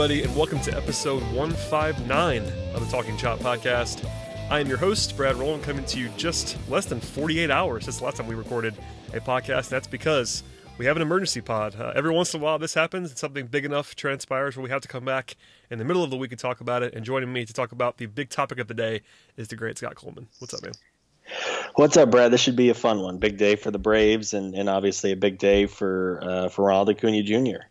everybody, and welcome to episode 159 of the Talking Chop podcast. I am your host, Brad Rowland, coming to you just less than 48 hours since the last time we recorded a podcast. That's because we have an emergency pod. Uh, every once in a while, this happens, and something big enough transpires where we have to come back in the middle of the week and talk about it. And joining me to talk about the big topic of the day is the great Scott Coleman. What's up, man? What's up, Brad? This should be a fun one. Big day for the Braves, and, and obviously a big day for uh, for Ronald Acuna Jr.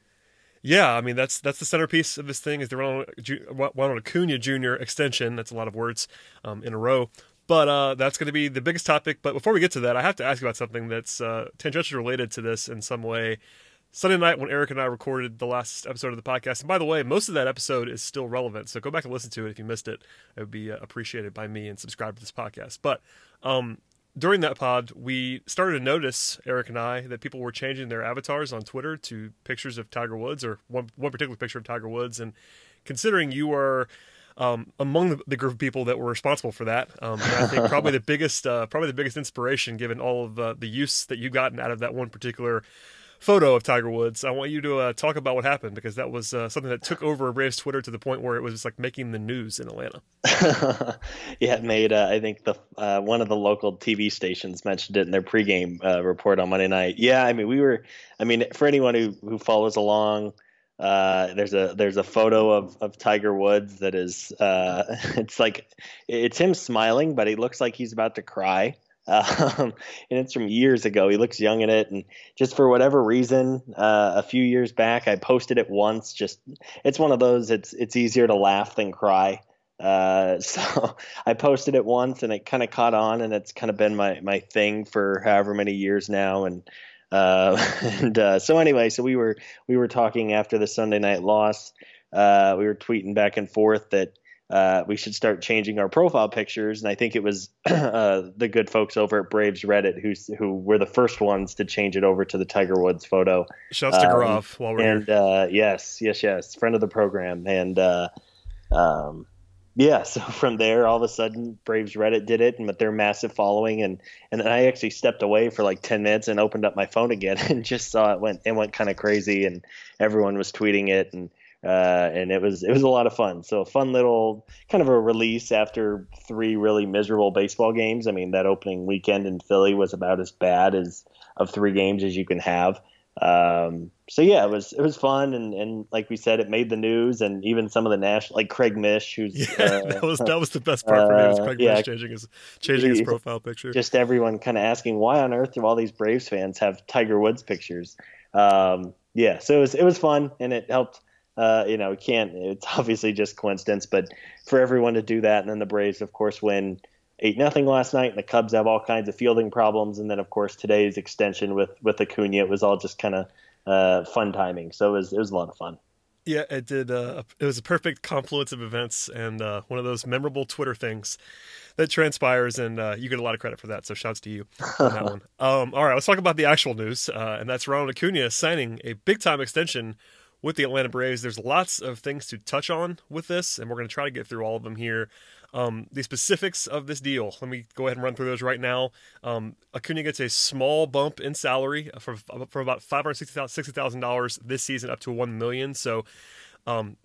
Yeah, I mean that's that's the centerpiece of this thing is the Ronald, Ronald Acuna Jr. extension. That's a lot of words um, in a row, but uh, that's going to be the biggest topic. But before we get to that, I have to ask about something that's uh, tangentially related to this in some way. Sunday night when Eric and I recorded the last episode of the podcast, and by the way, most of that episode is still relevant. So go back and listen to it if you missed it. It would be uh, appreciated by me and subscribe to this podcast. But um, during that pod, we started to notice Eric and I that people were changing their avatars on Twitter to pictures of Tiger Woods or one one particular picture of Tiger Woods. And considering you are um, among the, the, group of people that were responsible for that, um, I think probably the biggest uh, probably the biggest inspiration, given all of uh, the use that you've gotten out of that one particular photo of Tiger Woods. I want you to uh, talk about what happened because that was uh, something that took over Braves Twitter to the point where it was like making the news in Atlanta. yeah, it made uh, I think the uh, one of the local TV stations mentioned it in their pregame uh, report on Monday night. Yeah, I mean we were. I mean for anyone who who follows along. Uh, there's a there's a photo of, of Tiger Woods that is it's like it's him smiling, but he looks like he's about to cry. Um, and it's from years ago. He looks young in it, and just for whatever reason, uh, a few years back, I posted it once. Just it's one of those. It's it's easier to laugh than cry. Uh, so I posted it once, and it kind of caught on, and it's kind of been my my thing for however many years now. And uh, and uh, so anyway, so we were we were talking after the Sunday night loss. Uh, we were tweeting back and forth that uh, we should start changing our profile pictures. And I think it was uh, the good folks over at Braves Reddit who who were the first ones to change it over to the Tiger Woods photo. Shouts to um, while we're and, here. Uh, yes, yes, yes, friend of the program. And uh, um, yeah, so from there, all of a sudden, Braves Reddit did it, and with their massive following, and and I actually stepped away for like ten minutes and opened up my phone again and just saw it went and went kind of crazy, and everyone was tweeting it and uh, and it was it was a lot of fun. So a fun little kind of a release after three really miserable baseball games. I mean, that opening weekend in Philly was about as bad as of three games as you can have. Um, so yeah, it was it was fun, and, and like we said, it made the news, and even some of the national, like Craig Mish, who's yeah, uh, that was that was the best part for me was uh, Craig yeah, Mish changing his changing his profile picture. Just everyone kind of asking why on earth do all these Braves fans have Tiger Woods pictures? Um, yeah, so it was it was fun, and it helped uh, you know, can't. It's obviously just coincidence, but for everyone to do that, and then the Braves, of course, win eight nothing last night, and the Cubs have all kinds of fielding problems, and then of course today's extension with with Acuna, it was all just kind of uh, fun timing. So it was it was a lot of fun. Yeah, it did. Uh, it was a perfect confluence of events and uh, one of those memorable Twitter things that transpires, and uh, you get a lot of credit for that. So shouts to you on that one. Um, all right, let's talk about the actual news, uh, and that's Ronald Acuna signing a big time extension with the Atlanta Braves. There's lots of things to touch on with this, and we're going to try to get through all of them here. Um, the specifics of this deal, let me go ahead and run through those right now. Um, Acuna gets a small bump in salary from, from about $560,000 this season up to 1 million. So, um,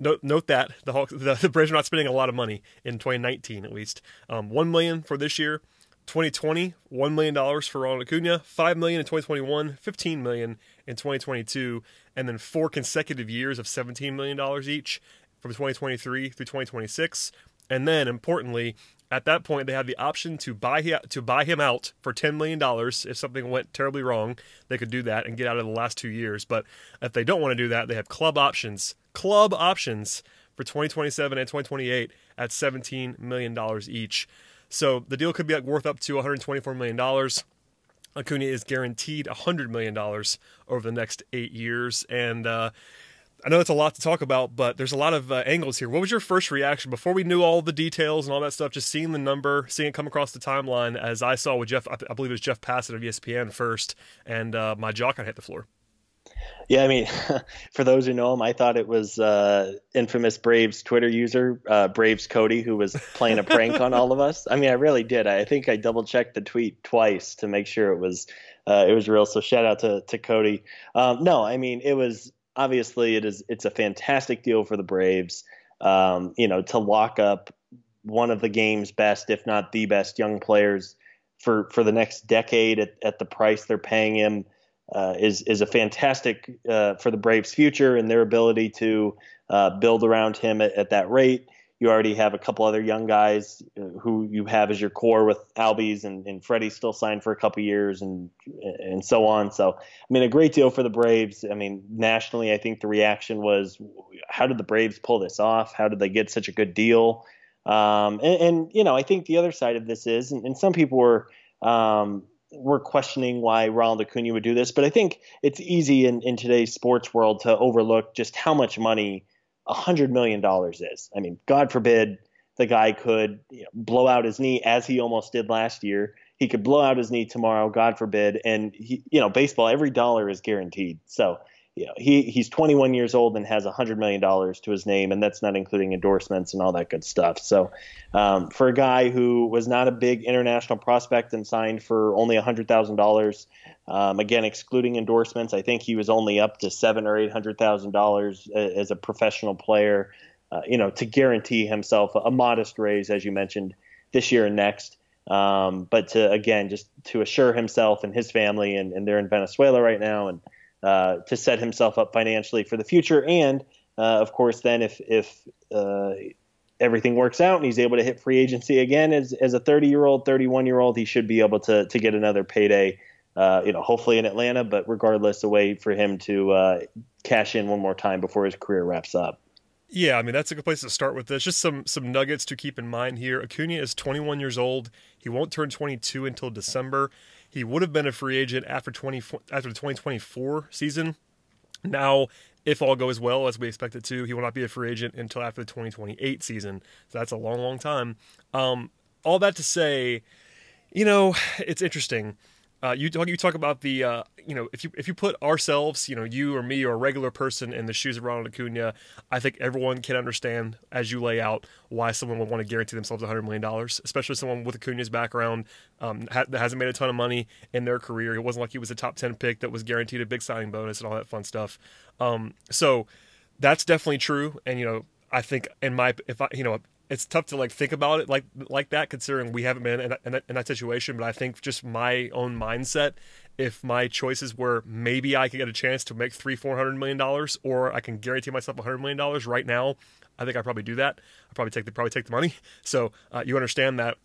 Note, note that the, the, the Braves are not spending a lot of money in 2019, at least. Um, One million for this year, 2020, $1 million for Ronald Acuna, 5 million in 2021, $15 million in 2022, and then four consecutive years of $17 million each from 2023 through 2026. And then, importantly, at that point, they had the option to buy to buy him out for $10 million. If something went terribly wrong, they could do that and get out of the last two years. But if they don't want to do that, they have club options. Club options for 2027 and 2028 at $17 million each. So the deal could be worth up to $124 million. Acuna is guaranteed $100 million over the next eight years. And uh, I know that's a lot to talk about, but there's a lot of uh, angles here. What was your first reaction before we knew all the details and all that stuff? Just seeing the number, seeing it come across the timeline, as I saw with Jeff, I believe it was Jeff Passan of ESPN first, and uh, my jaw kind of hit the floor. Yeah, I mean, for those who know him, I thought it was uh, infamous Braves Twitter user uh, Braves Cody who was playing a prank on all of us. I mean, I really did. I think I double checked the tweet twice to make sure it was uh, it was real. So shout out to to Cody. Um, no, I mean it was obviously it is it's a fantastic deal for the Braves. Um, you know, to lock up one of the game's best, if not the best, young players for for the next decade at, at the price they're paying him uh, is is a fantastic uh, for the Braves' future and their ability to uh, build around him at, at, that rate. You already have a couple other young guys uh, who you have as your core with Albies and, and Freddie still signed for a couple years and and so on. So I mean, a great deal for the Braves. I mean, nationally, I think the reaction was, how did the Braves pull this off? How did they get such a good deal? Um, and, and, you know, I think the other side of this is, and, and some people were um, we're questioning why Ronald Acuna would do this, but I think it's easy in, in today's sports world to overlook just how much money a hundred million dollars is. I mean, God forbid the guy could you know, blow out his knee as he almost did last year. He could blow out his knee tomorrow, God forbid. And he, you know, baseball, every dollar is guaranteed. So you know, he he's 21 years old and has 100 million dollars to his name, and that's not including endorsements and all that good stuff. So, um, for a guy who was not a big international prospect and signed for only 100 thousand um, dollars, again excluding endorsements, I think he was only up to seven or eight hundred thousand dollars as a professional player. Uh, you know, to guarantee himself a modest raise, as you mentioned, this year and next. Um, but to again, just to assure himself and his family, and, and they're in Venezuela right now, and uh, to set himself up financially for the future. And uh, of course, then if if uh, everything works out and he's able to hit free agency again as as a 30 year old, 31 year old, he should be able to to get another payday. Uh, you know, hopefully in Atlanta, but regardless, a way for him to uh, cash in one more time before his career wraps up. Yeah, I mean that's a good place to start with this. Just some some nuggets to keep in mind here. Acuna is 21 years old. He won't turn 22 until December. He would have been a free agent after 20 after the 2024 season. Now, if all goes well as we expect it to, he will not be a free agent until after the 2028 season. So that's a long, long time. Um, all that to say, you know, it's interesting. Uh, you talk you talk about the uh, you know if you if you put ourselves you know you or me or a regular person in the shoes of Ronald Acuna, I think everyone can understand as you lay out why someone would want to guarantee themselves hundred million dollars, especially someone with Acuna's background um, ha- that hasn't made a ton of money in their career. It wasn't like he was a top ten pick that was guaranteed a big signing bonus and all that fun stuff. Um, so that's definitely true, and you know I think in my if I you know it's tough to like think about it like like that considering we haven't been in, in, that, in that situation but i think just my own mindset if my choices were maybe i could get a chance to make three four hundred million dollars or i can guarantee myself a hundred million dollars right now i think i probably do that. I probably take the probably take the money. So uh, you understand that.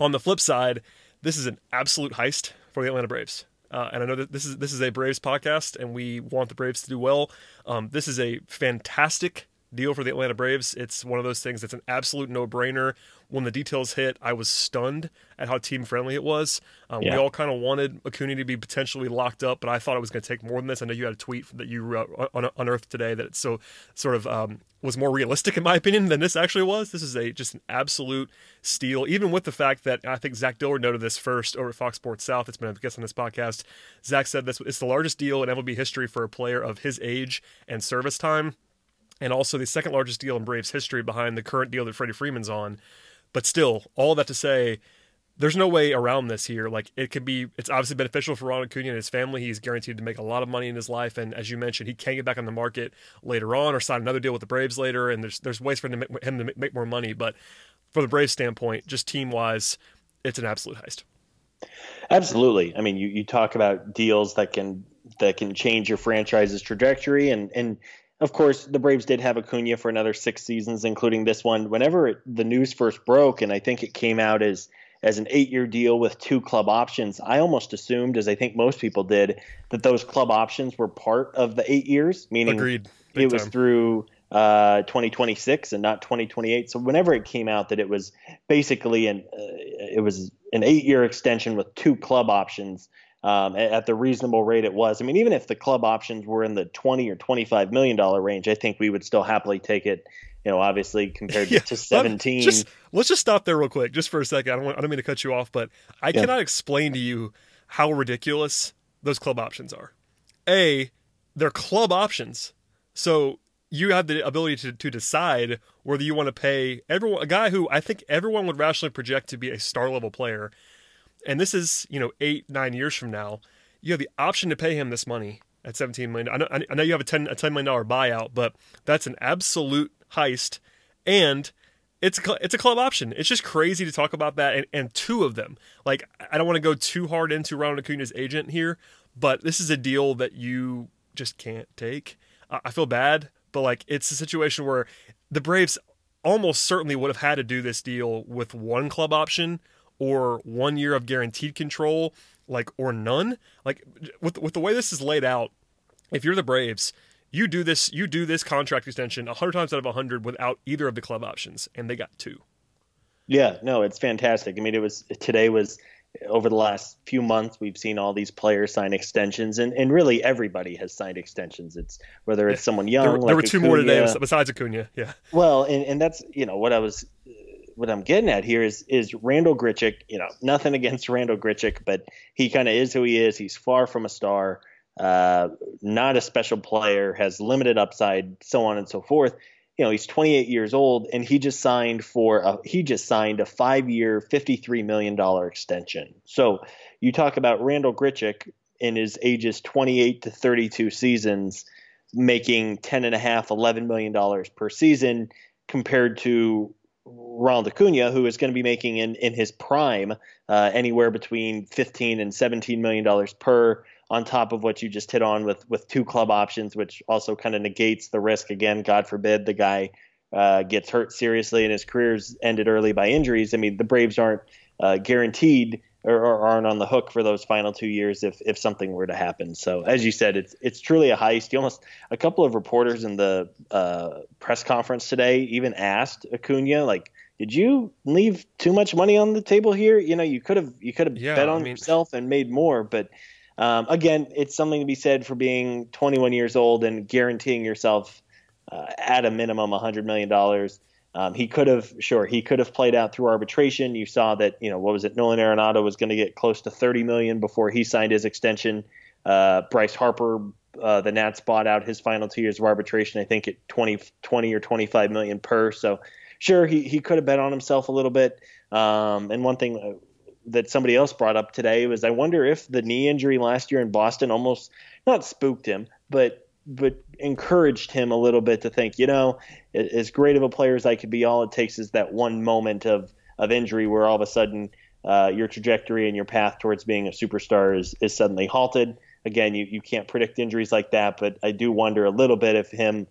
On the flip side this is an absolute heist for the atlanta braves. Uh, and I know that this is this is a Braves podcast, and we want the Braves to do well. Um, this is a fantastic deal for the Atlanta Braves. It's one of those things that's an absolute no brainer. When the details hit, I was stunned at how team friendly it was. Um, yeah. We all kind of wanted Acuna to be potentially locked up, but I thought it was going to take more than this. I know you had a tweet that you uh, unearthed today that so sort of um, was more realistic, in my opinion, than this actually was. This is a just an absolute steal, even with the fact that I think Zach Dillard noted this first over at Fox Sports South. It's been a guest on this podcast. Zach said this it's the largest deal in MLB history for a player of his age and service time and also the second largest deal in Braves history behind the current deal that Freddie Freeman's on. But still, all that to say, there's no way around this here. Like it could be, it's obviously beneficial for Ronald Acuna and his family. He's guaranteed to make a lot of money in his life, and as you mentioned, he can get back on the market later on or sign another deal with the Braves later. And there's there's ways for him to make, him to make more money. But from the Braves standpoint, just team wise, it's an absolute heist. Absolutely. I mean, you, you talk about deals that can that can change your franchise's trajectory, and and of course the Braves did have Acuna for another six seasons, including this one. Whenever it, the news first broke, and I think it came out as as an eight year deal with two club options, I almost assumed, as I think most people did, that those club options were part of the eight years, meaning Agreed. it was through uh, 2026 and not 2028. So whenever it came out that it was basically an uh, it was an eight year extension with two club options um, at the reasonable rate it was. I mean, even if the club options were in the 20 or 25 million dollar range, I think we would still happily take it. You know, obviously compared yeah, to 17. Just, let's just stop there real quick, just for a second. I don't, want, I don't mean to cut you off, but I yeah. cannot explain to you how ridiculous those club options are. A, they're club options. So you have the ability to, to decide whether you want to pay everyone a guy who I think everyone would rationally project to be a star level player. And this is, you know, eight, nine years from now. You have the option to pay him this money at 17 million. I know, I know you have a 10, a $10 million buyout, but that's an absolute heist. And it's a, it's a club option. It's just crazy to talk about that. And, and two of them. Like, I don't want to go too hard into Ronald Acuna's agent here, but this is a deal that you just can't take. I feel bad but like it's a situation where the Braves almost certainly would have had to do this deal with one club option or one year of guaranteed control, like or none. Like with with the way this is laid out, if you're the Braves, you do this you do this contract extension 100 times out of 100 without either of the club options and they got two. Yeah, no, it's fantastic. I mean, it was today was over the last few months, we've seen all these players sign extensions, and, and really everybody has signed extensions. It's whether it's someone young. There, like there were two Acuna, more today besides Acuna. Yeah. Well, and, and that's you know what I was, what I'm getting at here is is Randal Grichuk. You know, nothing against Randal Grichuk, but he kind of is who he is. He's far from a star, uh, not a special player, has limited upside, so on and so forth you know he's 28 years old and he just signed for a, he just signed a five year 53 million dollar extension so you talk about Randal Grichuk in his ages 28 to 32 seasons making 10 and a half 11 million dollars per season compared to Ronald Acuna, who is going to be making in, in his prime uh, anywhere between 15 and 17 million dollars per on top of what you just hit on with with two club options, which also kind of negates the risk. Again, God forbid the guy uh, gets hurt seriously and his career's ended early by injuries. I mean, the Braves aren't uh, guaranteed or, or, aren't on the hook for those final two years if if something were to happen. So, as you said, it's it's truly a heist. You almost a couple of reporters in the uh, press conference today even asked Acuna like. Did you leave too much money on the table here? You know, you could have you could have yeah, bet on I mean, yourself and made more, but um, again, it's something to be said for being 21 years old and guaranteeing yourself uh, at a minimum $100 million. Um, he could have, sure, he could have played out through arbitration. You saw that, you know, what was it? Nolan Arenado was going to get close to 30 million before he signed his extension. Uh, Bryce Harper, uh, the Nats bought out his final two years of arbitration, I think at 20, 20 or 25 million per. So, sure, he, he could have bet on himself a little bit. Um, and one thing uh, that somebody else brought up today was I wonder if the knee injury last year in Boston almost not spooked him, but but encouraged him a little bit to think, you know, as great of a player as I could be, all it takes is that one moment of of injury where all of a sudden uh, your trajectory and your path towards being a superstar is is suddenly halted. Again, you, you can't predict injuries like that, but I do wonder a little bit if him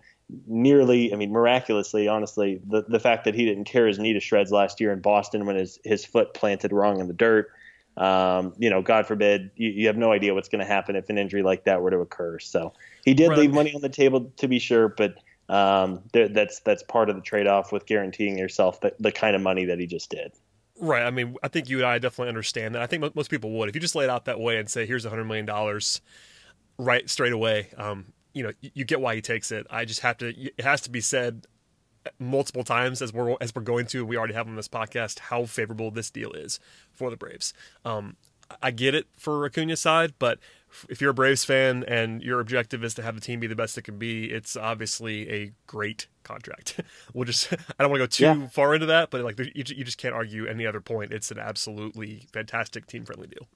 nearly, I mean, miraculously, honestly, the, the fact that he didn't tear his knee to shreds last year in Boston when his, his foot planted wrong in the dirt, um, you know, God forbid, you, you have no idea what's going to happen if an injury like that were to occur. So he did right. leave money on the table to be sure, but um, that's that's part of the trade off with guaranteeing yourself the, the kind of money that he just did. Right. I mean, I think you and I definitely understand that. I think most people would. If you just lay it out that way and say, here's a $100 million right straight away, um, you know you get why he takes it. I just have to. It has to be said multiple times as we're as we're going to. We already have on this podcast how favorable this deal is for the Braves. Um, I get it for Acuna's side, but if you're a Braves fan and your objective is to have the team be the best it can be, it's obviously a great contract. we'll just I don't want to go too yeah. far into that, but like you, you just can't argue any other point. It's an absolutely fantastic team friendly deal.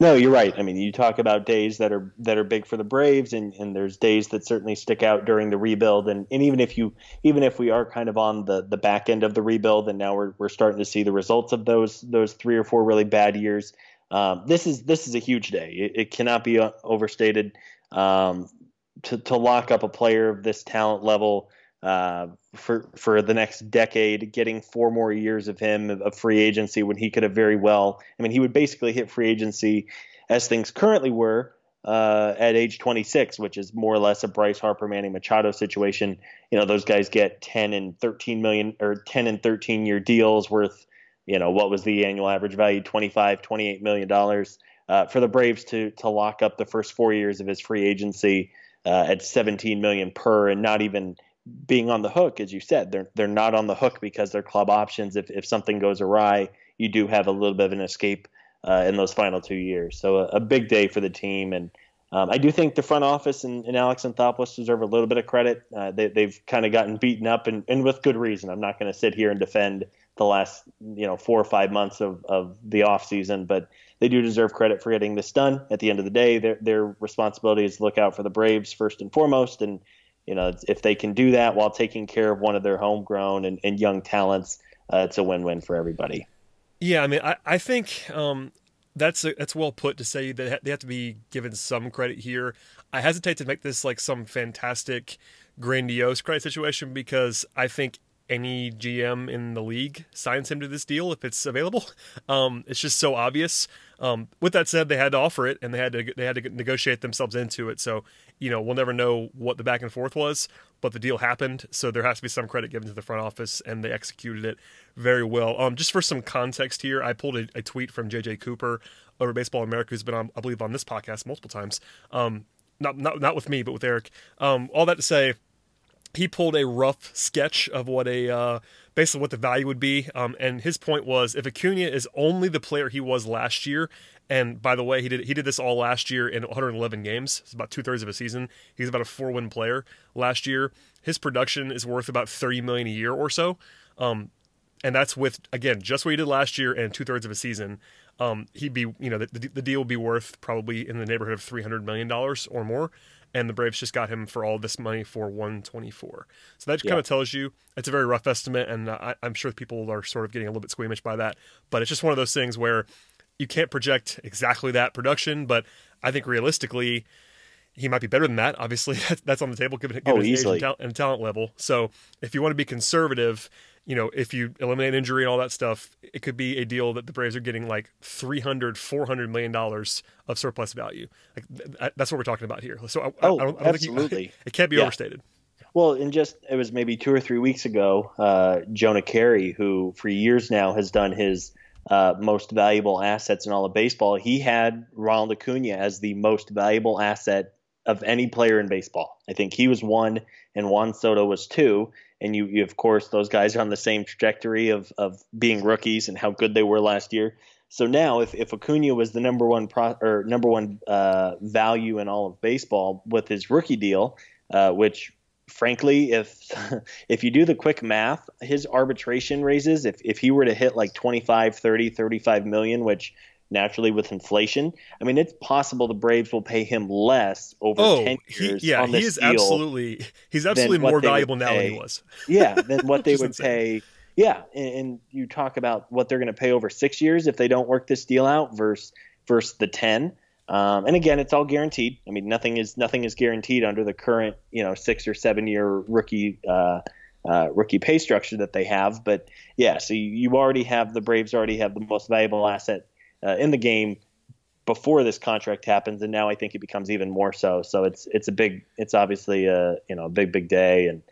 No, you're right. I mean, you talk about days that are that are big for the Braves, and, and there's days that certainly stick out during the rebuild. And, and even if you even if we are kind of on the, the back end of the rebuild, and now we're we're starting to see the results of those those three or four really bad years, um, this is this is a huge day. It, it cannot be uh, overstated. Um, to to lock up a player of this talent level uh, for for the next decade, getting four more years of him of free agency when he could have very well. I mean, he would basically hit free agency as things currently were uh, at age 26, which is more or less a Bryce Harper, Manny Machado situation. You know, those guys get 10 and 13 million or 10 and 13 year deals worth. You know, what was the annual average value? 25, 28 million dollars. Uh, for the Braves to to lock up the first four years of his free agency uh, at 17 million per, and not even being on the hook, as you said, they're they're not on the hook because they're club options. If if something goes awry, you do have a little bit of an escape uh, in those final two years. So a, a big day for the team, and um, I do think the front office and, and Alex Anthopoulos deserve a little bit of credit. Uh, they, they've kind of gotten beaten up, and, and with good reason. I'm not going to sit here and defend the last you know four or five months of, of the off season, but they do deserve credit for getting this done. At the end of the day, their their responsibility is to look out for the Braves first and foremost, and you know, if they can do that while taking care of one of their homegrown and, and young talents, uh, it's a win-win for everybody. Yeah, I mean, I, I think um, that's a, that's well put to say that they have to be given some credit here. I hesitate to make this like some fantastic, grandiose credit situation because I think any GM in the league signs him to this deal if it's available. Um, it's just so obvious. Um, with that said, they had to offer it and they had to they had to negotiate themselves into it. So you know we'll never know what the back and forth was, but the deal happened. So there has to be some credit given to the front office and they executed it very well. Um, just for some context here, I pulled a, a tweet from JJ Cooper over Baseball America, who's been on I believe on this podcast multiple times. Um, not not not with me, but with Eric. Um, all that to say he pulled a rough sketch of what a uh, basically what the value would be. Um, and his point was if Acuna is only the player he was last year, and by the way, he did he did this all last year in 111 games. It's about two thirds of a season. He's about a four win player last year. His production is worth about 30 million a year or so. Um, and that's with again just what he did last year and two thirds of a season. Um, he'd be you know the, the deal would be worth probably in the neighborhood of 300 million dollars or more and the Braves just got him for all this money for 124. So that yeah. kind of tells you it's a very rough estimate, and I, am sure people are sort of getting a little bit squeamish by that. But it's just one of those things where you can't project exactly that production, but I think realistically, he might be better than that. Obviously, that's on the table given, given oh, his age and, ta- and talent level. So if you want to be conservative you know, if you eliminate injury and all that stuff, it could be a deal that the Braves are getting like 300, 400 million dollars of surplus value. Like that's what we're talking about here. So I, oh, I don't, I don't absolutely. You, it can't be yeah. overstated. Well, in just it was maybe two or three weeks ago, uh, Jonah Keri, who for years now has done his uh, most valuable assets in all of baseball, he had Ronald Acuna as the most valuable asset of any player in baseball. I think he was one, and Juan Soto was two and you, you of course those guys are on the same trajectory of of being rookies and how good they were last year. So now, if if Acuna was the number one pro, or number one uh, value in all of baseball with his rookie deal, uh, which frankly, if if you do the quick math, his arbitration raises, if if he were to hit like 25, 30, 35 million, which naturally with inflation. I mean, it's possible the Braves will pay him less over oh, ten years. He, yeah, he is absolutely he's absolutely more valuable now than he was. yeah, than what they would insane. pay. Yeah, and, and, you talk about what they're going to pay over six years if they don't work this deal out versus versus the ten. Um, and again, it's all guaranteed. I mean, nothing is nothing is guaranteed under the current you know six or seven year rookie. Uh, uh, rookie pay structure that they have, but yeah, so you, you already have the Braves already have the most valuable asset uh, in the game before this contract happens, and now I think it becomes even more so. So it's it's a big, it's obviously a you know a big big day, and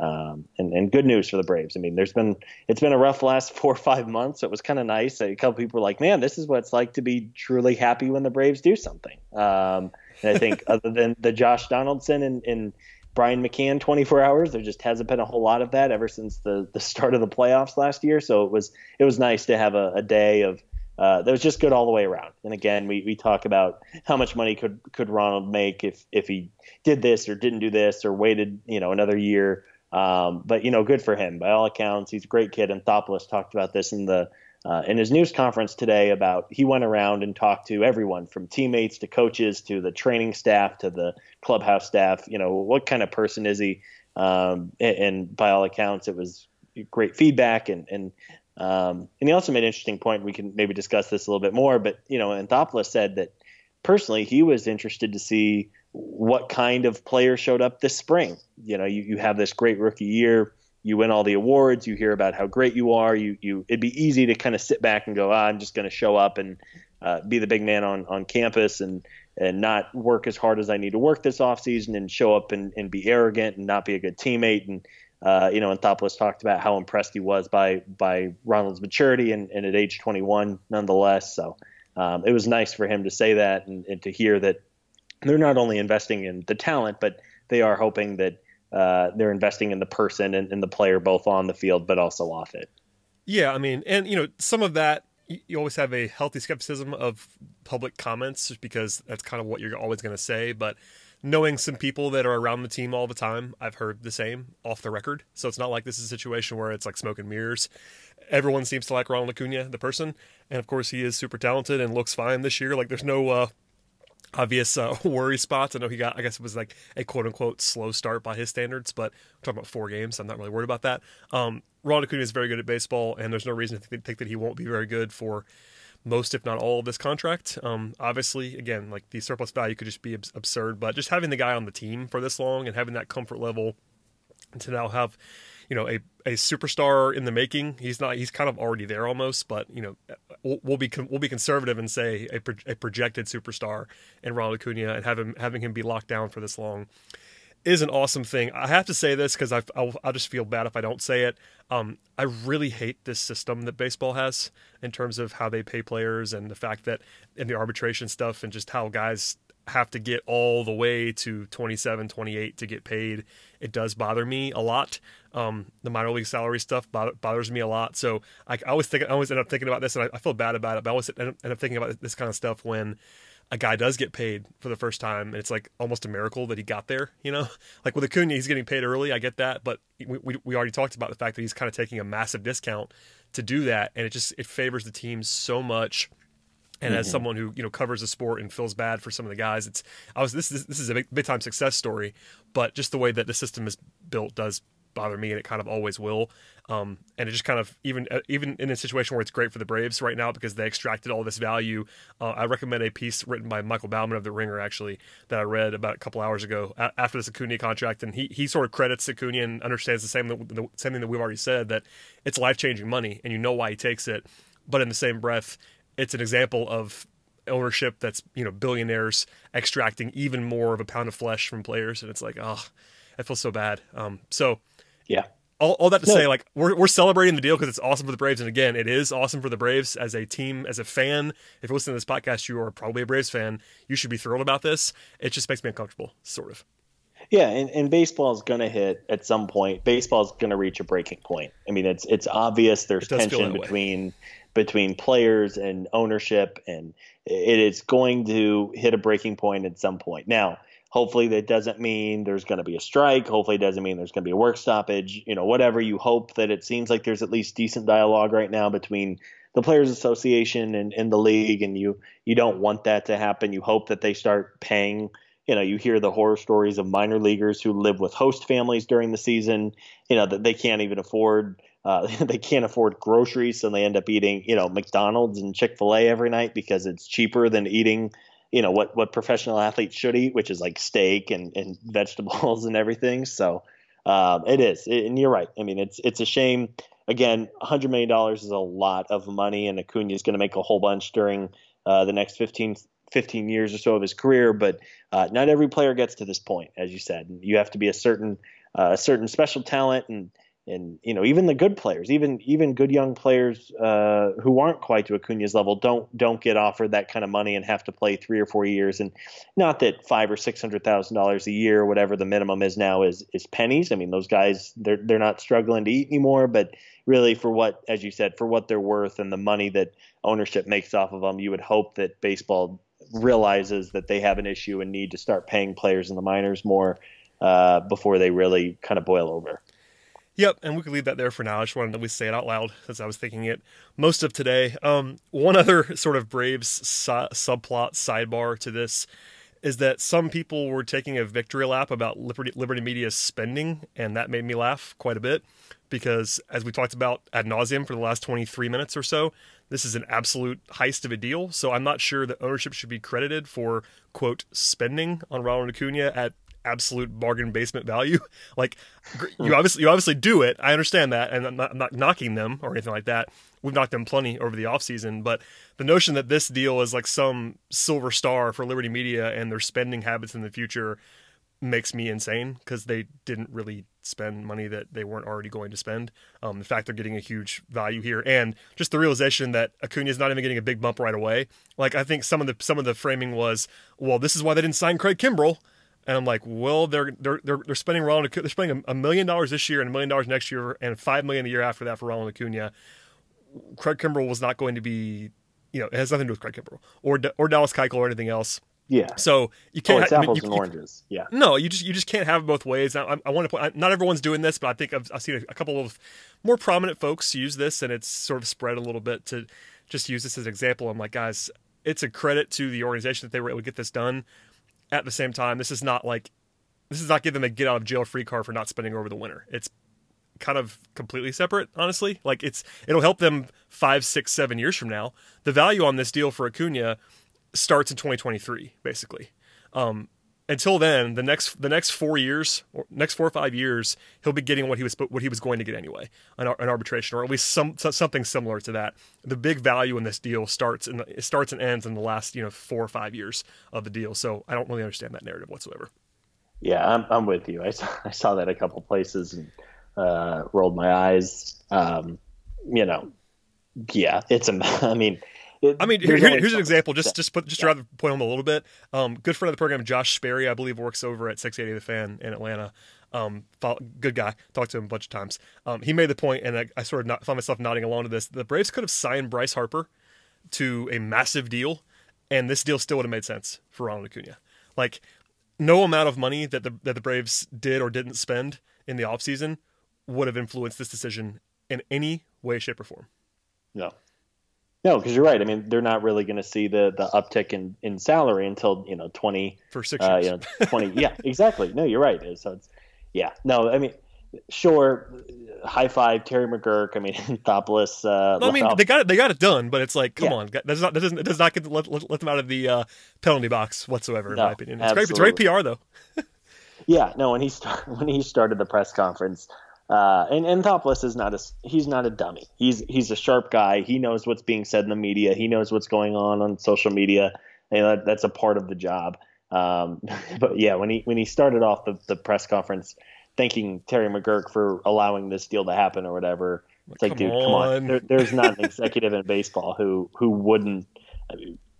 um, and, and good news for the Braves. I mean, there's been it's been a rough last four or five months. So it was kind of nice. A couple people were like, "Man, this is what it's like to be truly happy when the Braves do something." Um, and I think other than the Josh Donaldson and, and Brian McCann 24 hours, there just hasn't been a whole lot of that ever since the the start of the playoffs last year. So it was it was nice to have a, a day of uh, that was just good all the way around. And again, we, we talk about how much money could could Ronald make if if he did this or didn't do this or waited you know another year. Um, but you know, good for him by all accounts. He's a great kid. And Anthopoulos talked about this in the uh, in his news conference today about he went around and talked to everyone from teammates to coaches to the training staff to the clubhouse staff. You know, what kind of person is he? Um, and, and, by all accounts, it was great feedback. And and um, and he also made an interesting point. We can maybe discuss this a little bit more. But you know, Anthopoulos said that personally he was interested to see what kind of player showed up this spring. You know, you, you have this great rookie year you win all the awards, you hear about how great you are. You you it'd be easy to kind of sit back and go, ah, I'm just going to show up and uh, be the big man on on campus and and not work as hard as I need to work this off season and show up and, and be arrogant and not be a good teammate and uh, you know, and Anthopoulos talked about how impressed he was by by Ronald's maturity and, and at age 21, nonetheless. So um, it was nice for him to say that and, and, to hear that they're not only investing in the talent, but they are hoping that uh, they're investing in the person and, and the player both on the field but also off it. Yeah, I mean, and you know, some of that you always have a healthy skepticism of public comments because that's kind of what you're always going to say. But knowing some people that are around the team all the time, I've heard the same off the record. So it's not like this is a situation where it's like smoke and mirrors. Everyone seems to like Ronald Acuna, the person, and of course he is super talented and looks fine this year. Like there's no uh, obvious uh, worry spots. I know he got, I guess it was like a quote unquote slow start by his standards, but we're talking about four games. I'm not really worried about that. Um, Ron Acuna is very good at baseball, and there's no reason to think that he won't be very good for most, if not all, of this contract. Um, obviously, again, like the surplus value could just be absurd, but just having the guy on the team for this long and having that comfort level to now have you know a, a superstar in the making. He's not. He's kind of already there almost, but you know we'll, we'll be we'll be conservative and say a, a projected superstar in Ronald Acuna and have him having him be locked down for this long is an awesome thing. I have to say this because I I'll, just feel bad if I don't say it. Um, I really hate this system that baseball has in terms of how they pay players and the fact that in the arbitration stuff and just how guys have to get all the way to 27, 28 to get paid. It does bother me a lot. Um, the minor league salary stuff bothers me a lot. So I, I, always think I always end up thinking about this, and I, I feel bad about it. But I always end up thinking about this kind of stuff when a guy does get paid for the first time, and it's like almost a miracle that he got there. You know, like with Acuna, he's getting paid early. I get that, but we, we, we already talked about the fact that he's kind of taking a massive discount to do that, and it just it favors the team so much. And mm-hmm. as someone who you know covers the sport and feels bad for some of the guys, it's I was this is this is a big, big time success story, but just the way that the system is built does bother me, and it kind of always will. Um, and it just kind of even uh, even in a situation where it's great for the Braves right now because they extracted all this value. Uh, I recommend a piece written by Michael Baumann of the Ringer actually that I read about a couple hours ago after this Acuna contract, and he he sort of credits Acuna and understands the same the same thing that we've already said that it's life changing money, and you know why he takes it, but in the same breath, it's an example of ownership that's you know billionaires extracting even more of a pound of flesh from players, and it's like oh, I feel so bad. Um, so yeah. All, all that to no. say, like we're we're celebrating the deal because it's awesome for the Braves, and again, it is awesome for the Braves as a team, as a fan. If you're listening to this podcast, you are probably a Braves fan. You should be thrilled about this. It just makes me uncomfortable, sort of. Yeah, and, and baseball is going to hit at some point. Baseball is going to reach a breaking point. I mean, it's it's obvious there's it tension between way. between players and ownership, and it is going to hit a breaking point at some point. Now, Hopefully, that doesn't mean there's going to be a strike. Hopefully, it doesn't mean there's going to be a work stoppage. You know, whatever you hope that it seems like there's at least decent dialogue right now between the Players Association and, and the league, and you you don't want that to happen. You hope that they start paying. You know, you hear the horror stories of minor leaguers who live with host families during the season. You know that they can't even afford uh, they can't afford groceries, so they end up eating, you know, McDonald's and Chick Fil A every night because it's cheaper than eating you know what what professional athletes should eat, which is like steak and, and vegetables and everything. So um, it is, it, and you're right. I mean, it's it's a shame. Again, 100 million dollars is a lot of money, and Acuna is going to make a whole bunch during uh, the next 15 15 years or so of his career. But uh, not every player gets to this point, as you said. You have to be a certain uh, a certain special talent and and you know even the good players, even even good young players uh, who aren't quite to Acuna's level, don't don't get offered that kind of money and have to play three or four years. And not that five or six hundred thousand dollars a year, whatever the minimum is now, is is pennies. I mean, those guys they're they're not struggling to eat anymore, but really for what, as you said, for what they're worth and the money that ownership makes off of them, you would hope that baseball realizes that they have an issue and need to start paying players in the minors more uh, before they really kind of boil over. Yep, and we could leave that there for now. I just wanted to at least say it out loud since I was thinking it most of today. Um, one other sort of Braves su- subplot sidebar to this is that some people were taking a victory lap about Liberty, Liberty Media's spending, and that made me laugh quite a bit because, as we talked about ad nauseum for the last 23 minutes or so, this is an absolute heist of a deal. So I'm not sure that ownership should be credited for, quote, spending on Ronald Acuna at absolute bargain basement value. like you obviously you obviously do it. I understand that, and I'm not, I'm not, knocking them or anything like that. We've knocked them plenty over the offseason, but the notion that this deal is like some silver star for Liberty Media and their spending habits in the future makes me insane because they didn't really spend money that they weren't already going to spend. Um, the fact they're getting a huge value here, and just the realization that Acuna is not even getting a big bump right away. Like I think some of the some of the framing was, well, this is why they didn't sign Craig Kimbrel. And I'm like, well, they're they're they're, they're spending Ronald they're spending a million dollars this year and a million dollars next year and five million a year after that for Ronald Acuna. Craig Kimbrel was not going to be, you know, it has nothing to do with Craig Kimbrel or or Dallas Keuchel or anything else. Yeah. So you oh, can't. Oh, it's ha- apples you, and oranges. Yeah. No, you just you just can't have it both ways. I, I want to point. Not everyone's doing this, but I think I've, I've seen a, a couple of more prominent folks use this, and it's sort of spread a little bit to just use this as an example. I'm like, guys, it's a credit to the organization that they were able to get this done. At the same time, this is not like this is not giving them a get out of jail free card for not spending over the winter. It's kind of completely separate, honestly. Like it's it'll help them five, six, seven years from now. The value on this deal for Acuna starts in 2023, basically. Um, until then, the next the next four years, or next four or five years, he'll be getting what he was what he was going to get anyway, an, an arbitration, or at least some something similar to that. The big value in this deal starts the, it starts and ends in the last you know four or five years of the deal. So I don't really understand that narrative whatsoever. Yeah, I'm I'm with you. I saw, I saw that a couple places and uh, rolled my eyes. Um, you know, yeah, it's a. I mean it, I mean, here, here's an example. Just just put just yeah. to point home a little bit. Um, good friend of the program, Josh Sperry, I believe, works over at 680 The Fan in Atlanta. Um, good guy. Talked to him a bunch of times. Um, he made the point, and I, I sort of not, found myself nodding along to this. The Braves could have signed Bryce Harper to a massive deal, and this deal still would have made sense for Ronald Acuna. Like, no amount of money that the that the Braves did or didn't spend in the offseason would have influenced this decision in any way, shape, or form. No. No, because you're right. I mean, they're not really going to see the the uptick in, in salary until you know twenty for six years. Uh, you know, twenty. yeah, exactly. No, you're right. So it's yeah. No, I mean, sure. High five, Terry McGuirk. I mean, Anthopoulos. Uh, I mean, they got it. They got it done, but it's like, come yeah. on, that does not that doesn't it does not get let, let, let them out of the uh, penalty box whatsoever. In no, my opinion, it's absolutely. great. It's great PR though. yeah. No, when he start, when he started the press conference uh, and Anthopoulos is not a he's not a dummy. He's he's a sharp guy. He knows what's being said in the media. He knows what's going on on social media. And that, that's a part of the job. Um, but yeah, when he when he started off the, the press conference, thanking Terry McGuirk for allowing this deal to happen or whatever, it's like, come dude, on. come on. There, there's not an executive in baseball who who wouldn't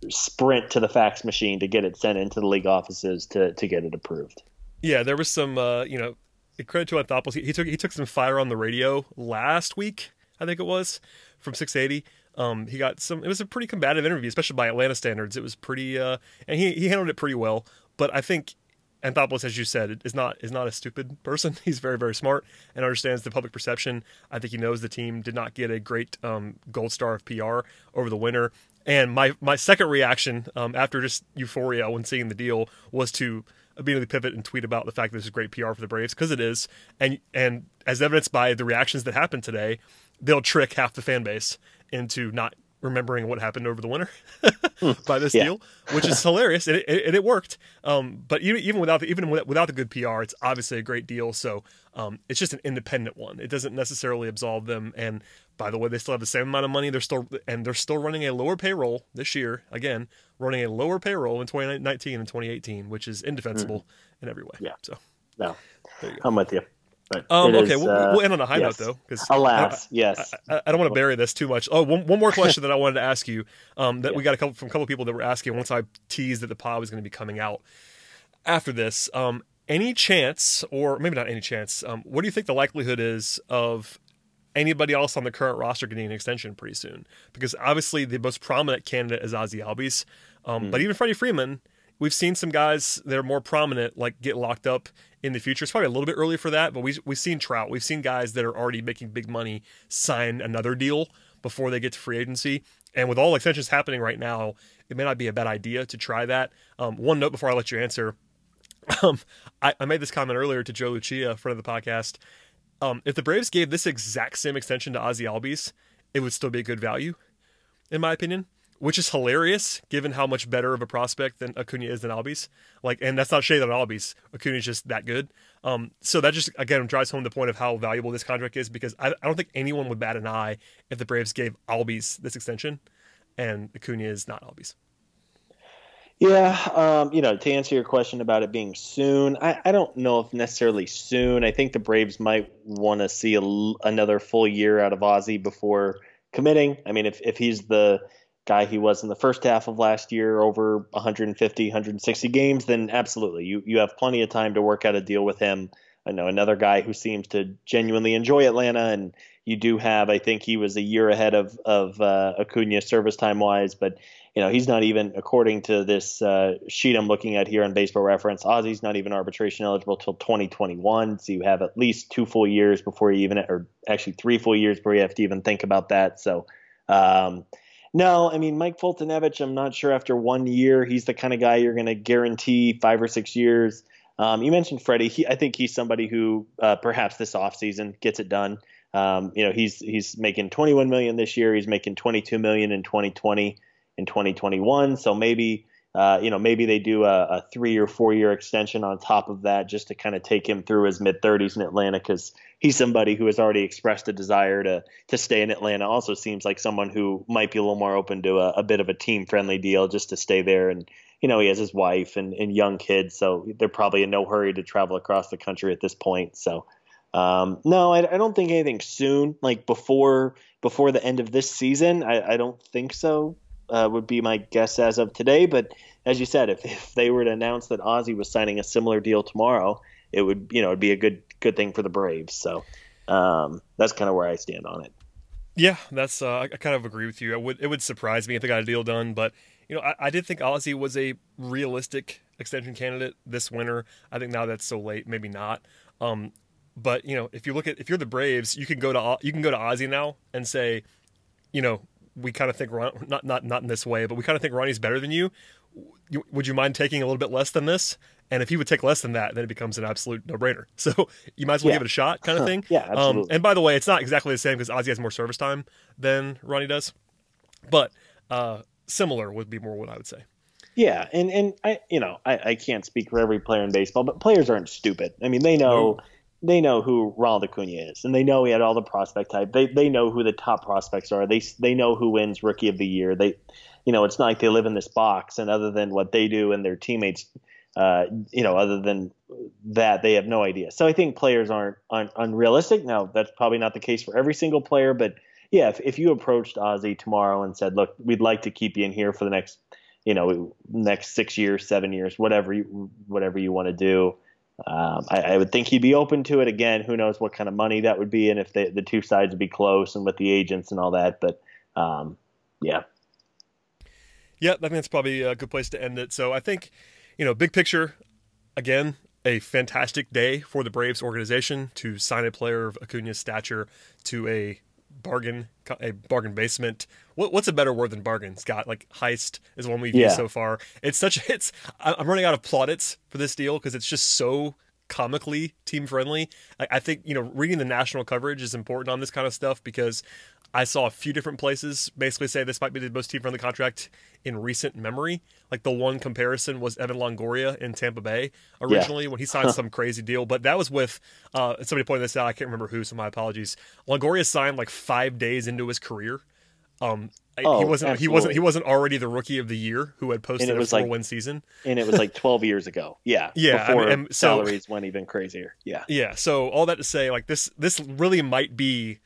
sprint to the fax machine to get it sent into the league offices to to get it approved. Yeah, there was some, uh, you know, credit to Anthopoulos. He, took he took some fire on the radio last week, I think it was, from 680. Um, he got some. It was a pretty combative interview, especially by Atlanta standards. It was pretty, uh, and he he handled it pretty well. But I think Anthopoulos, as you said, is not is not a stupid person. He's very very smart and understands the public perception. I think he knows the team did not get a great um, gold star of PR over the winter. And my my second reaction um, after just euphoria when seeing the deal was to immediately pivot and tweet about the fact that this is great PR for the Braves because it is, and and as evidenced by the reactions that happened today, they'll trick half the fan base into not remembering what happened over the winter by this yeah. deal, which is hilarious, and it, it, it worked. Um, but even, even without the, even without the good PR, it's obviously a great deal. So um, it's just an independent one. It doesn't necessarily absolve them. And by the way, they still have the same amount of money. They're still and they're still running a lower payroll this year. Again, running a lower payroll in 2019 and 2018, which is indefensible mm-hmm. in every way. Yeah. So no, I'm with you. But um, okay, is, we'll, uh, we'll, end on a high yes. note though, because alas, I, yes, I, I, don't want to bury this too much. Oh, one, one more question that I wanted to ask you. Um, that yeah. we got a couple from a couple of people that were asking once I teased that the pod was going to be coming out after this. Um, any chance, or maybe not any chance, um, what do you think the likelihood is of anybody else on the current roster getting an extension pretty soon? Because obviously the most prominent candidate is Ozzie Albies, um, mm. but even Freddie Freeman we've seen some guys that are more prominent like get locked up in the future. It's probably a little bit early for that, but we we've seen Trout. We've seen guys that are already making big money sign another deal before they get to free agency. And with all extensions happening right now, it may not be a bad idea to try that. Um, one note before I let you answer. Um, I, I, made this comment earlier to Joe Lucia, friend of the podcast. Um, if the Braves gave this exact same extension to Ozzie Albies, it would still be a good value, in my opinion which is hilarious given how much better of a prospect than Acuna is than Albies. Like, and that's not shade on Albies. Acuna is just that good. Um, so that just again drives home the point of how valuable this contract is because I, I don't think anyone would bat an eye if the Braves gave Albies this extension, and Acuna is not Albies. Yeah, um, you know, to answer your question about it being soon, I, I don't know if necessarily soon. I think the Braves might want to see a, another full year out of Ozzie before committing. I mean, if if he's the guy he was in the first half of last year, over 150, 160 games, then absolutely, you you have plenty of time to work out a deal with him. I know another guy who seems to genuinely enjoy Atlanta, and you do have. I think he was a year ahead of of uh, Acuña service time wise, but you know he's not even according to this uh, sheet I'm looking at here on Baseball Reference. Ozzie's not even arbitration eligible till 2021, so you have at least two full years before you even, or actually three full years before you have to even think about that. So. Um, no, I mean Mike Foltynewicz. I'm not sure after one year he's the kind of guy you're going to guarantee five or six years. Um, you mentioned Freddie. He, I think he's somebody who uh, perhaps this offseason gets it done. Um, you know, he's he's making 21 million this year. He's making 22 million in 2020 and 2021. So maybe uh, you know, maybe they do a, a, three or four year extension on top of that just to kind of take him through his mid 30s in Atlanta because he's somebody who has already expressed a desire to to stay in Atlanta. Also seems like someone who might be a little more open to a, a bit of a team friendly deal just to stay there. And you know, he has his wife and, and young kids, so they're probably in no hurry to travel across the country at this point. So. Um, no, I, I, don't think anything soon. Like before before the end of this season, I, I don't think so uh, would be my guess as of today. But as you said, if, if they were to announce that Ozzie was signing a similar deal tomorrow, it would you know it'd be a good good thing for the Braves. So um, that's kind of where I stand on it. Yeah, that's uh, I kind of agree with you. would it would surprise me if they got a deal done, but you know I, I did think Ozzie was a realistic extension candidate this winter. I think now that's so late, maybe not. Um, but you know, if you look at if you're the Braves, you can go to you can go to Ozzie now and say, you know, we kind of think Ron, not not not in this way, but we kind of think Ronnie's better than you. Would you mind taking a little bit less than this? And if he would take less than that, then it becomes an absolute no-brainer. So you might as well yeah. give it a shot, kind of thing. yeah, um, absolutely. Um, and by the way, it's not exactly the same because Ozzie has more service time than Ronnie does, but uh, similar would be more what I would say. Yeah, and and I you know I, I can't speak for every player in baseball, but players aren't stupid. I mean, they know. No they know who Ronald Acuña is, and they know he had all the prospect type. They they know who the top prospects are. They they know who wins Rookie of the Year. They, you know, it's not like they live in this box, and other than what they do and their teammates, uh, you know, other than that, they have no idea. So I think players aren't un, unrealistic. Now that's probably not the case for every single player, but yeah, if if you approached Ozzie tomorrow and said, "Look, we'd like to keep you in here for the next, you know, next six years, seven years, whatever you whatever you want to do." Um, I, I, would think he'd be open to it again. Who knows what kind of money that would be, and if they, the two sides would be close, and with the agents and all that. But um, yeah, yeah, I think that's probably a good place to end it. So I think, you know, big picture, again, a fantastic day for the Braves organization to sign a player of Acuña's stature to a bargain a bargain basement. What, what's a better word than bargain scott? Like heist is one we've yeah. used so far. It's such it's i'm running out of plaudits for this deal because it's just so comically team friendly I, I think you know reading the national coverage is important on this kind of stuff because I saw a few different places basically say this might be the most team friendly contract in recent memory. Like the one comparison was Evan Longoria in Tampa Bay originally yeah. when he signed some crazy deal, but that was with uh, somebody pointed this out. I can't remember who, so my apologies. Longoria signed like five days into his career. Um, oh, he wasn't absolutely. he wasn't he wasn't already the rookie of the year who had posted a four like, win season, and it was like twelve years ago. Yeah, yeah. Before I mean, so, salaries went even crazier. Yeah, yeah. So all that to say, like this this really might be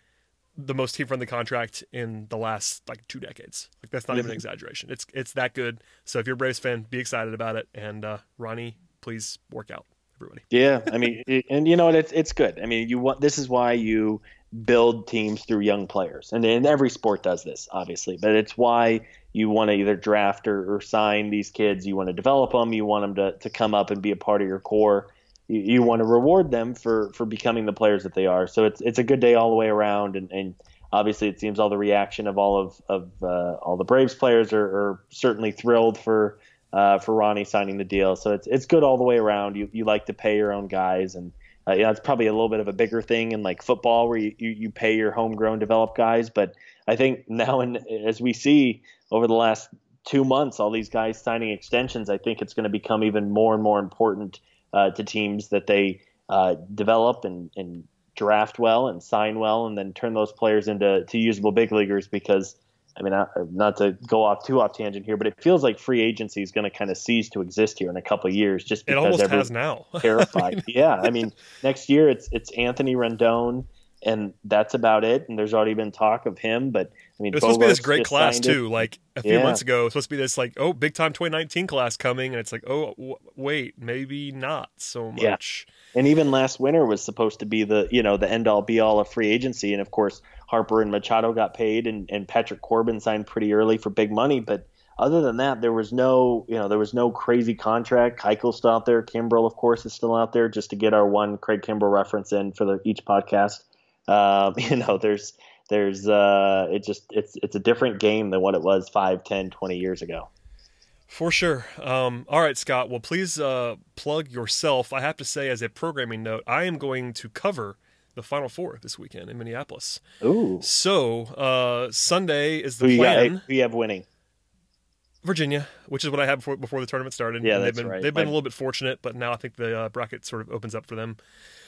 the most team friendly contract in the last like two decades. Like that's not even an exaggeration. It's it's that good. So if you're a Braves fan, be excited about it. And uh, Ronnie, please work out, everybody. Yeah, I mean, and you know what? It's it's good. I mean, you want this is why you build teams through young players, and and every sport does this, obviously. But it's why you want to either draft or, or sign these kids. You want to develop them. You want them to, to come up and be a part of your core. You, you want to reward them for, for becoming the players that they are. So it's it's a good day all the way around. And, and obviously, it seems all the reaction of all of, of uh, all the Braves players are, are certainly thrilled for uh, for Ronnie signing the deal. So it's it's good all the way around. You you like to pay your own guys, and uh, yeah, it's probably a little bit of a bigger thing in like football where you, you, you pay your homegrown developed guys. But I think now, and as we see over the last two months, all these guys signing extensions, I think it's going to become even more and more important uh, to teams that they uh, develop and, and draft well and sign well, and then turn those players into to usable big leaguers because I mean, not to go off too off tangent here, but it feels like free agency is going to kind of cease to exist here in a couple of years, just because it almost has now. terrified. yeah, I mean, next year it's it's Anthony Rendon, and that's about it. And there's already been talk of him, but I mean, it was supposed to be this great class too. it. Like a few Yeah. months ago, it was supposed to be this like oh big time 2019 class coming, and it's like oh w- wait maybe not so much. Yeah. And even last winter was supposed to be the you know the end all be all of free agency, and of course Harper and Machado got paid, and, and Patrick Corbin signed pretty early for big money. But other than that, there was no you know there was no crazy contract. Keuchel's still out there. Kimbrel, of course, is still out there. Just to get our one Craig Kimbrel reference in for the, each podcast. Um, you know, there's there's uh, it just it's it's a different game than what it was 5, 10, 20 years ago. For sure. Um, all right, Scott. Well, please uh, plug yourself. I have to say, as a programming note, I am going to cover the Final Four this weekend in Minneapolis. Ooh, So uh, Sunday is the who you, got, plan. who you have winning? Virginia, which is what I had before before the tournament started. Yeah, And that's they've been right. they've been a little bit fortunate, but now I think the uh, bracket sort of opens up for them.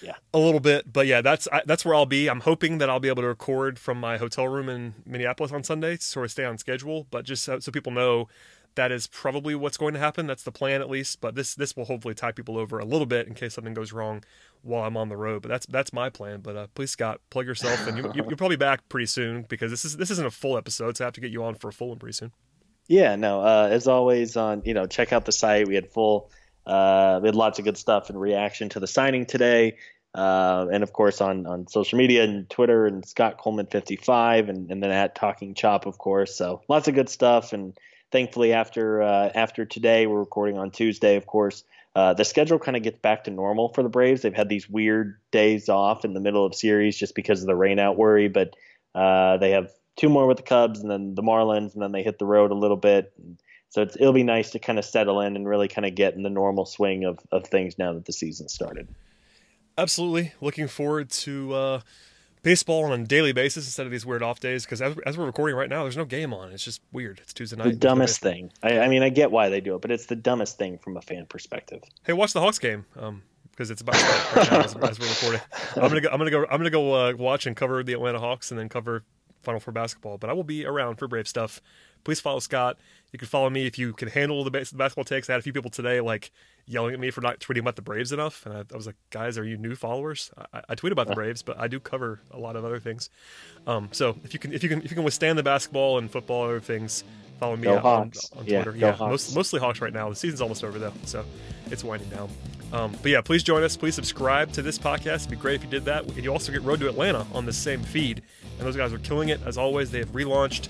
Yeah. a little bit. But yeah, that's I, that's where I'll be. I'm hoping that I'll be able to record from my hotel room in Minneapolis on Sunday, to sort of stay on schedule. But just so, so people know, that is probably what's going to happen. That's the plan at least. But this this will hopefully tie people over a little bit in case something goes wrong while I'm on the road. But that's that's my plan. But uh, please, Scott, plug yourself, and you, you, you're probably be back pretty soon because this is this isn't a full episode, so I have to get you on for a full one pretty soon. Yeah, no. Uh, as always, on you know, check out the site. We had full, uh, we had lots of good stuff in reaction to the signing today, uh, and of course on on social media and Twitter and Scott Coleman fifty five, and and then at Talking Chop, of course. So lots of good stuff, and thankfully after uh, after today, we're recording on Tuesday, of course. Uh, the schedule kind of gets back to normal for the Braves. They've had these weird days off in the middle of series just because of the rainout worry, but uh, they have two more with the Cubs and then the Marlins, and then they hit the road a little bit. So it's, it'll be nice to kind of settle in and really kind of get in the normal swing of, of things now that the season started. Absolutely. Looking forward to uh, baseball on a daily basis instead of these weird off days. Because as, as we're recording right now, there's no game on. It's just weird. It's Tuesday night. The There's no dumbest thing. I, I mean, I get why they do it, but it's the dumbest thing from a fan perspective. Hey, watch the Hawks game. Um, because it's about right now as, as we're recording. I'm gonna go. I'm gonna go. I'm gonna go uh, watch and cover the Atlanta Hawks and then cover Final Four basketball. But I will be around for Brave stuff. Please follow Scott. You can follow me if you can handle the, bas- the basketball takes. I had a few people today like yelling at me for not tweeting about the Braves enough, and I, I was like, guys, are you new followers? I, I tweet about the Braves, but I do cover a lot of other things. Um, so if you can, if you can, if you can withstand the basketball and football and other things, follow me on, on Yeah, Twitter. Yeah, Hawks. most, mostly Hawks right now. The season's almost over though, so it's winding down. Um, but yeah, please join us. Please subscribe to this podcast. It'd be great if you did that. And you also get Road to Atlanta on the same feed. And those guys are killing it. As always, they have relaunched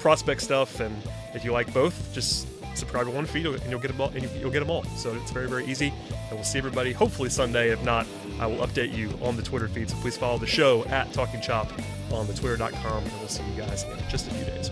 prospect stuff. And if you like both, just subscribe to one feed and you'll get them all. And you- you'll get them all. So it's very, very easy. And we'll see everybody hopefully Sunday. If not, I will update you on the Twitter feed. So please follow the show at Talking Chop on the Twitter.com. And we'll see you guys in just a few days.